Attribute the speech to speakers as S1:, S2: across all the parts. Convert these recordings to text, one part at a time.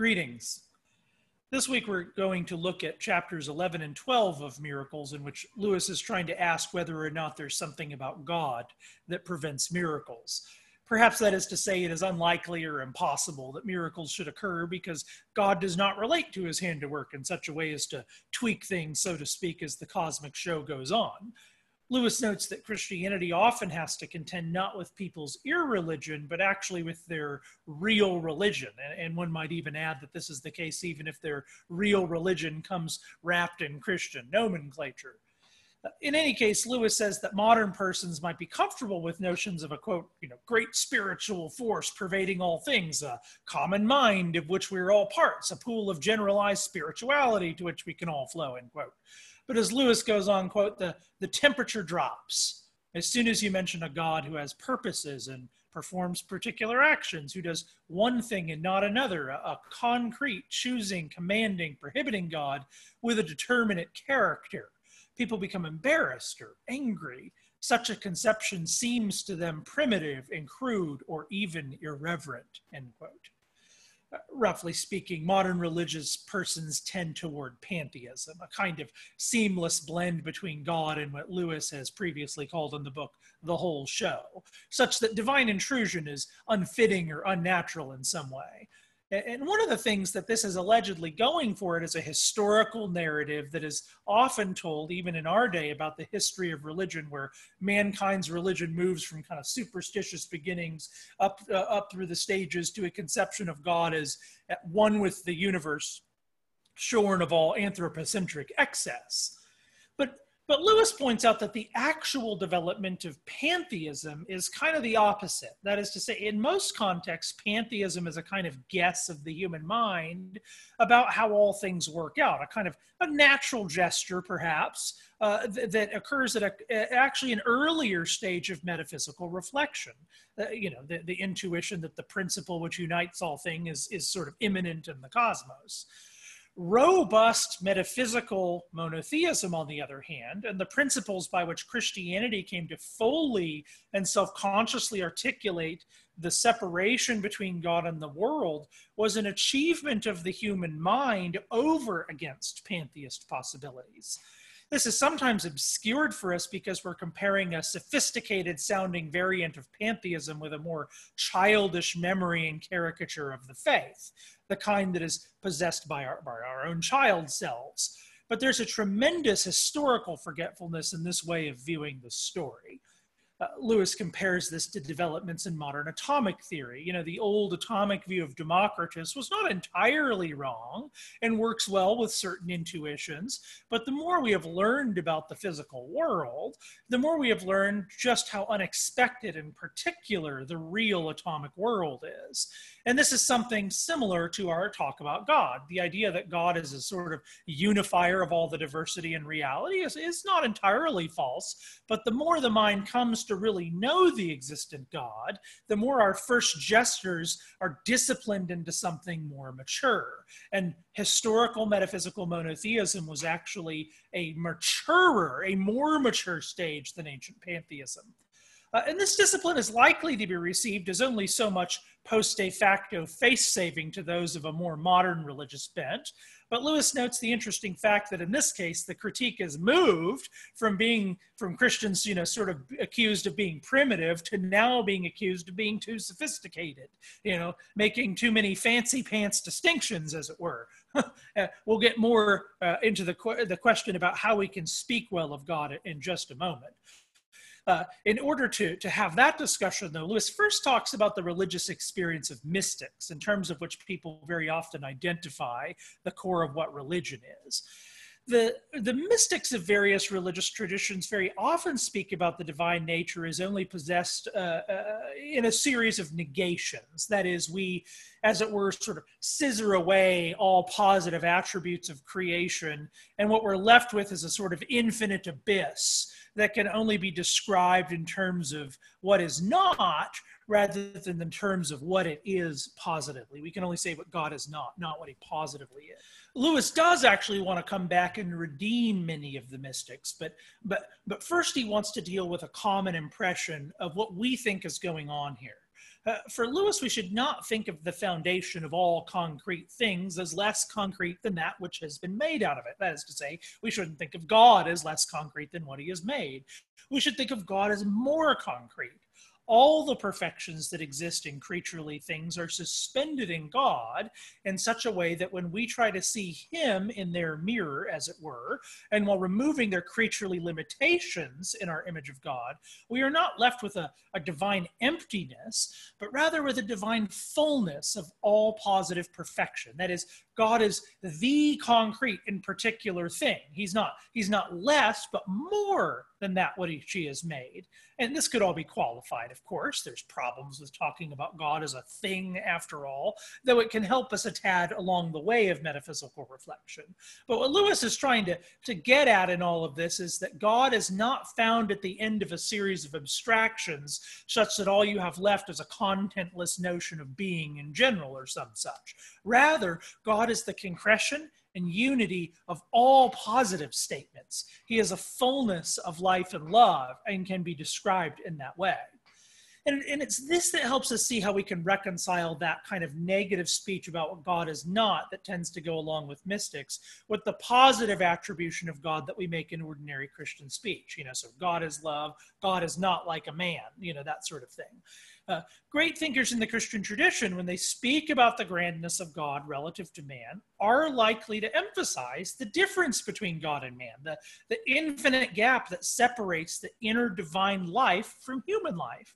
S1: Greetings. This week we're going to look at chapters 11 and 12 of Miracles, in which Lewis is trying to ask whether or not there's something about God that prevents miracles. Perhaps that is to say it is unlikely or impossible that miracles should occur because God does not relate to his handiwork in such a way as to tweak things, so to speak, as the cosmic show goes on. Lewis notes that Christianity often has to contend not with people's irreligion, but actually with their real religion. And, and, one might even add that this is the case even if their real religion comes wrapped in Christian nomenclature. In any case, Lewis says that modern persons might be comfortable with notions of a quote, you know, great spiritual force pervading all things, a common mind of which we're all parts, a pool of generalized spirituality to which we can all flow, end quote. But as Lewis goes on, quote, the, the temperature drops as soon as you mention a God who has purposes and performs particular actions, who does one thing and not another, a, a, concrete, choosing, commanding, prohibiting God with a determinate character. People become embarrassed or angry. Such a conception seems to them primitive and crude or even irreverent, end quote uh, roughly speaking, modern religious persons tend toward pantheism, a kind of seamless blend between God and what Lewis has previously called in the book the whole show, such that divine intrusion is unfitting or unnatural in some way. And one of the things that this is allegedly going for it is a historical narrative that is often told, even in our day, about the history of religion, where mankind's religion moves from kind of superstitious beginnings up uh, up through the stages to a conception of God as at one with the universe, shorn of all anthropocentric excess. But Lewis points out that the actual development of pantheism is kind of the opposite. That is to say, in most contexts, pantheism is a kind of guess of the human mind about how all things work out, a kind of a natural gesture, perhaps, uh, th- that occurs at a, actually an earlier stage of metaphysical reflection. Uh, you know, the, the intuition that the principle which unites all things is, is sort of immanent in the cosmos. Robust metaphysical monotheism, on the other hand, and the principles by which Christianity came to fully and self consciously articulate the separation between God and the world was an achievement of the human mind over against pantheist possibilities. This is sometimes obscured for us because we're comparing a sophisticated sounding variant of pantheism with a more childish memory and caricature of the faith, the kind that is possessed by our, by our own child selves. But there's a tremendous historical forgetfulness in this way of viewing the story uh, Lewis compares this to developments in modern atomic theory. You know, the old atomic view of Democritus was not entirely wrong and works well with certain intuitions, but the more we have learned about the physical world, the more we have learned just how unexpected and particular the real atomic world is. And this is something similar to our talk about God. The idea that God is a sort of unifier of all the diversity and reality is, is not entirely false, but the more the mind comes to really know the existent God, the more our first gestures are disciplined into something more mature. And historical metaphysical monotheism was actually a maturer, a more mature stage than ancient pantheism. Uh, and this discipline is likely to be received as only so much post de facto face saving to those of a more modern religious bent. But Lewis notes the interesting fact that in this case, the critique is moved from being from Christians, you know, sort of accused of being primitive to now being accused of being too sophisticated, you know, making too many fancy pants distinctions, as it were. Uh, we'll get more uh, into the, the question about how we can speak well of God in just a moment. Uh, in order to, to have that discussion, though, Lewis first talks about the religious experience of mystics, in terms of which people very often identify the core of what religion is. The, the mystics of various religious traditions very often speak about the divine nature as only possessed uh, uh, in a series of negations. That is, we, as it were, sort of scissor away all positive attributes of creation, and what we're left with is a sort of infinite abyss that can only be described in terms of what is not rather than in terms of what it is positively. We can only say what God is not, not what he positively is. Lewis does actually want to come back and redeem many of the mystics, but but but first he wants to deal with a common impression of what we think is going on here. Uh, for Lewis, we should not think of the foundation of all concrete things as less concrete than that which has been made out of it. That is to say, we shouldn't think of God as less concrete than what he has made. We should think of God as more concrete all the perfections that exist in creaturely things are suspended in God in such a way that when we try to see Him in their mirror, as it were, and while removing their creaturely limitations in our image of God, we are not left with a, a divine emptiness, but rather with a divine fullness of all positive perfection. That is, God is the concrete and particular thing. He's not, he's not less, but more than that what he, she has made. And this could all be qualified, of course. There's problems with talking about God as a thing after all, though it can help us a tad along the way of metaphysical reflection. But what Lewis is trying to, to get at in all of this is that God is not found at the end of a series of abstractions, such that all you have left is a contentless notion of being in general or some such. Rather, God is the concretion and unity of all positive statements. He is a fullness of life and love and can be described in that way. And, and it's this that helps us see how we can reconcile that kind of negative speech about what God is not that tends to go along with mystics with the positive attribution of God that we make in ordinary Christian speech. You know, so God is love, God is not like a man, you know, that sort of thing. Uh, great thinkers in the Christian tradition, when they speak about the grandness of God relative to man, are likely to emphasize the difference between God and man, the, the infinite gap that separates the inner divine life from human life.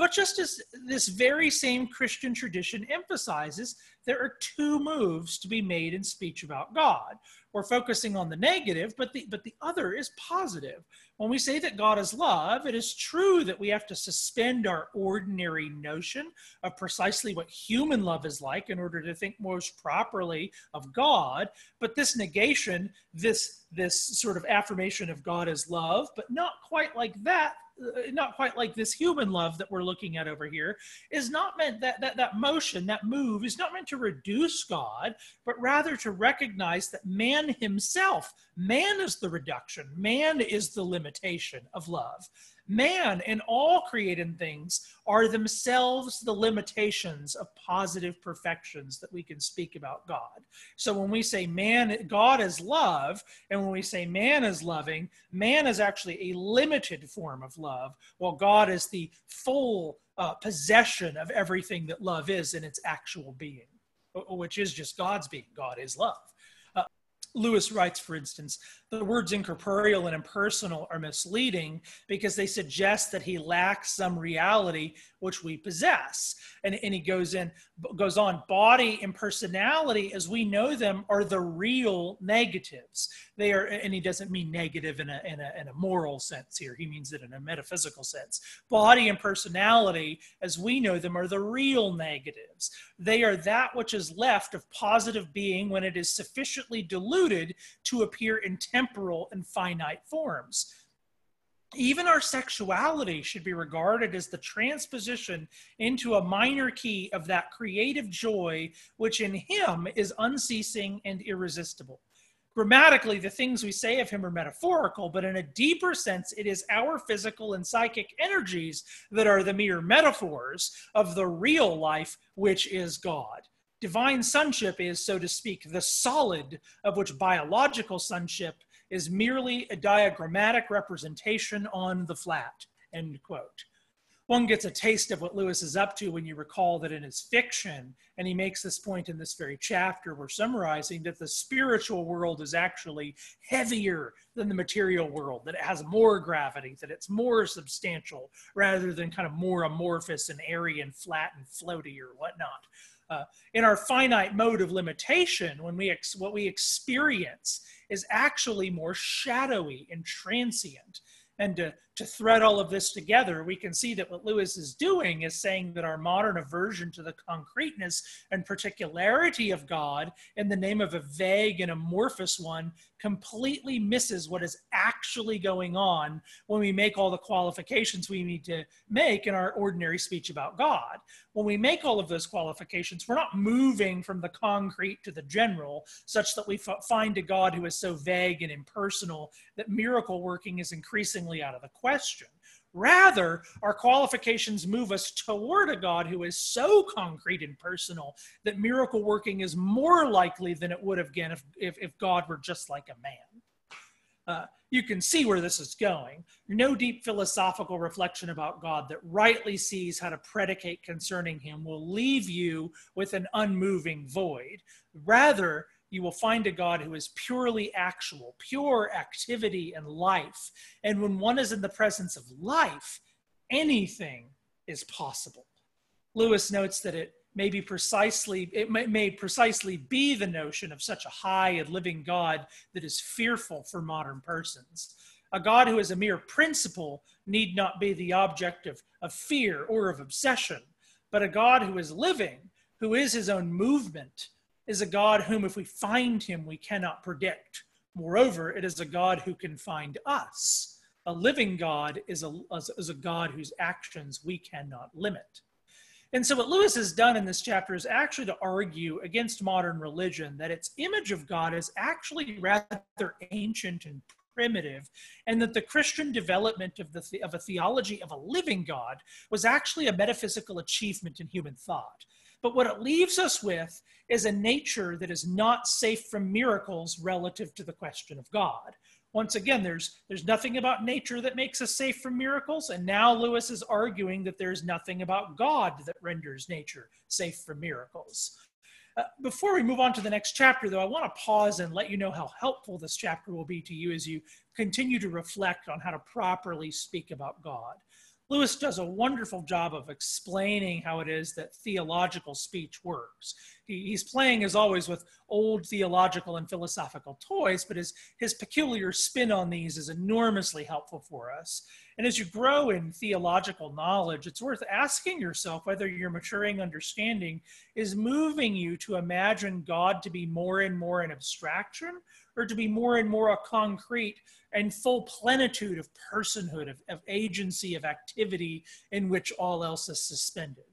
S1: But just as this very same Christian tradition emphasizes, there are two moves to be made in speech about God. We're focusing on the negative, but the, but the other is positive. When we say that God is love, it is true that we have to suspend our ordinary notion of precisely what human love is like in order to think most properly of God. But this negation, this, this sort of affirmation of God as love, but not quite like that, Uh, not quite like this human love that we're looking at over here is not meant that, that that motion that move is not meant to reduce god but rather to recognize that man himself man is the reduction man is the limitation of love man and all created things are themselves the limitations of positive perfections that we can speak about God. So when we say man, God is love, and when we say man is loving, man is actually a limited form of love, while God is the full uh, possession of everything that love is in its actual being, which is just God's being. God is love. Lewis writes, for instance, the words incorporeal and impersonal are misleading because they suggest that he lacks some reality which we possess. And, and he goes in, goes on, body and personality as we know them are the real negatives. They are, and he doesn't mean negative in a, in a, in a moral sense here. He means it in a metaphysical sense. Body and personality as we know them are the real negatives. They are that which is left of positive being when it is sufficiently diluted to appear in temporal and finite forms. Even our sexuality should be regarded as the transposition into a minor key of that creative joy which in him is unceasing and irresistible. Grammatically, the things we say of him are metaphorical, but in a deeper sense, it is our physical and psychic energies that are the mere metaphors of the real life, which is God. Divine sonship is, so to speak, the solid of which biological sonship is merely a diagrammatic representation on the flat, end quote. One gets a taste of what Lewis is up to when you recall that in his fiction, and he makes this point in this very chapter we're summarizing, that the spiritual world is actually heavier than the material world, that it has more gravity, that it's more substantial rather than kind of more amorphous and airy and flat and floaty or whatnot. Uh, in our finite mode of limitation, when we ex- what we experience is actually more shadowy and transient. And to, to thread all of this together, we can see that what Lewis is doing is saying that our modern aversion to the concreteness and particularity of God in the name of a vague and amorphous one completely misses what is actually going on when we make all the qualifications we need to make in our ordinary speech about God. When we make all of those qualifications, we're not moving from the concrete to the general, such that we find a God who is so vague and impersonal that miracle working is increasingly out of the question. Rather, our qualifications move us toward a God who is so concrete and personal that miracle working is more likely than it would have been if, if, if God were just like a man. Uh, you can see where this is going. No deep philosophical reflection about God that rightly sees how to predicate concerning him will leave you with an unmoving void. Rather, you will find a God who is purely actual, pure activity and life. And when one is in the presence of life, anything is possible. Lewis notes that it may be precisely it may, may, precisely be the notion of such a high and living God that is fearful for modern persons. A God who is a mere principle need not be the object of, of fear or of obsession, but a God who is living, who is his own movement, is a God whom, if we find him, we cannot predict. Moreover, it is a God who can find us. A living God is a, is a God whose actions we cannot limit. And so, what Lewis has done in this chapter is actually to argue against modern religion that its image of God is actually rather ancient and primitive, and that the Christian development of, the, of a theology of a living God was actually a metaphysical achievement in human thought. But what it leaves us with is a nature that is not safe from miracles relative to the question of God. Once again, there's, there's nothing about nature that makes us safe from miracles, and now Lewis is arguing that there's nothing about God that renders nature safe from miracles. Uh, before we move on to the next chapter, though, I want to pause and let you know how helpful this chapter will be to you as you continue to reflect on how to properly speak about God. Lewis does a wonderful job of explaining how it is that theological speech works. He, he's playing, as always, with old theological and philosophical toys, but his, his peculiar spin on these is enormously helpful for us. And as you grow in theological knowledge, it's worth asking yourself whether your maturing understanding is moving you to imagine God to be more and more an abstraction or to be more and more a concrete and full plenitude of personhood, of, of agency, of activity in which all else is suspended.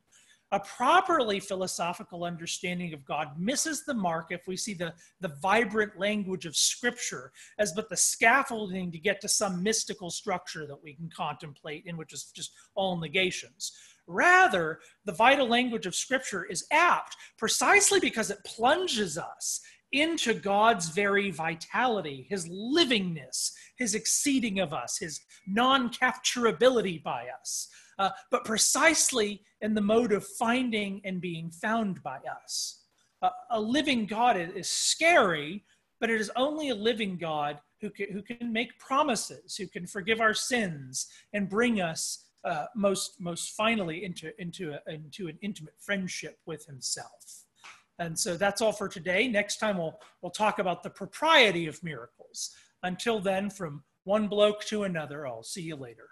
S1: A properly philosophical understanding of God misses the mark if we see the, the vibrant language of Scripture as but the scaffolding to get to some mystical structure that we can contemplate in which is just all negations. Rather, the vital language of Scripture is apt precisely because it plunges us into God's very vitality, his livingness, his exceeding of us, his non capturability by us, uh, but precisely in the mode of finding and being found by us. Uh, a living God is scary, but it is only a living God who can, who can make promises, who can forgive our sins and bring us uh, most, most finally into, into, a, into an intimate friendship with himself. And so that's all for today. Next time we'll, we'll talk about the propriety of miracles. Until then, from one bloke to another, I'll see you later.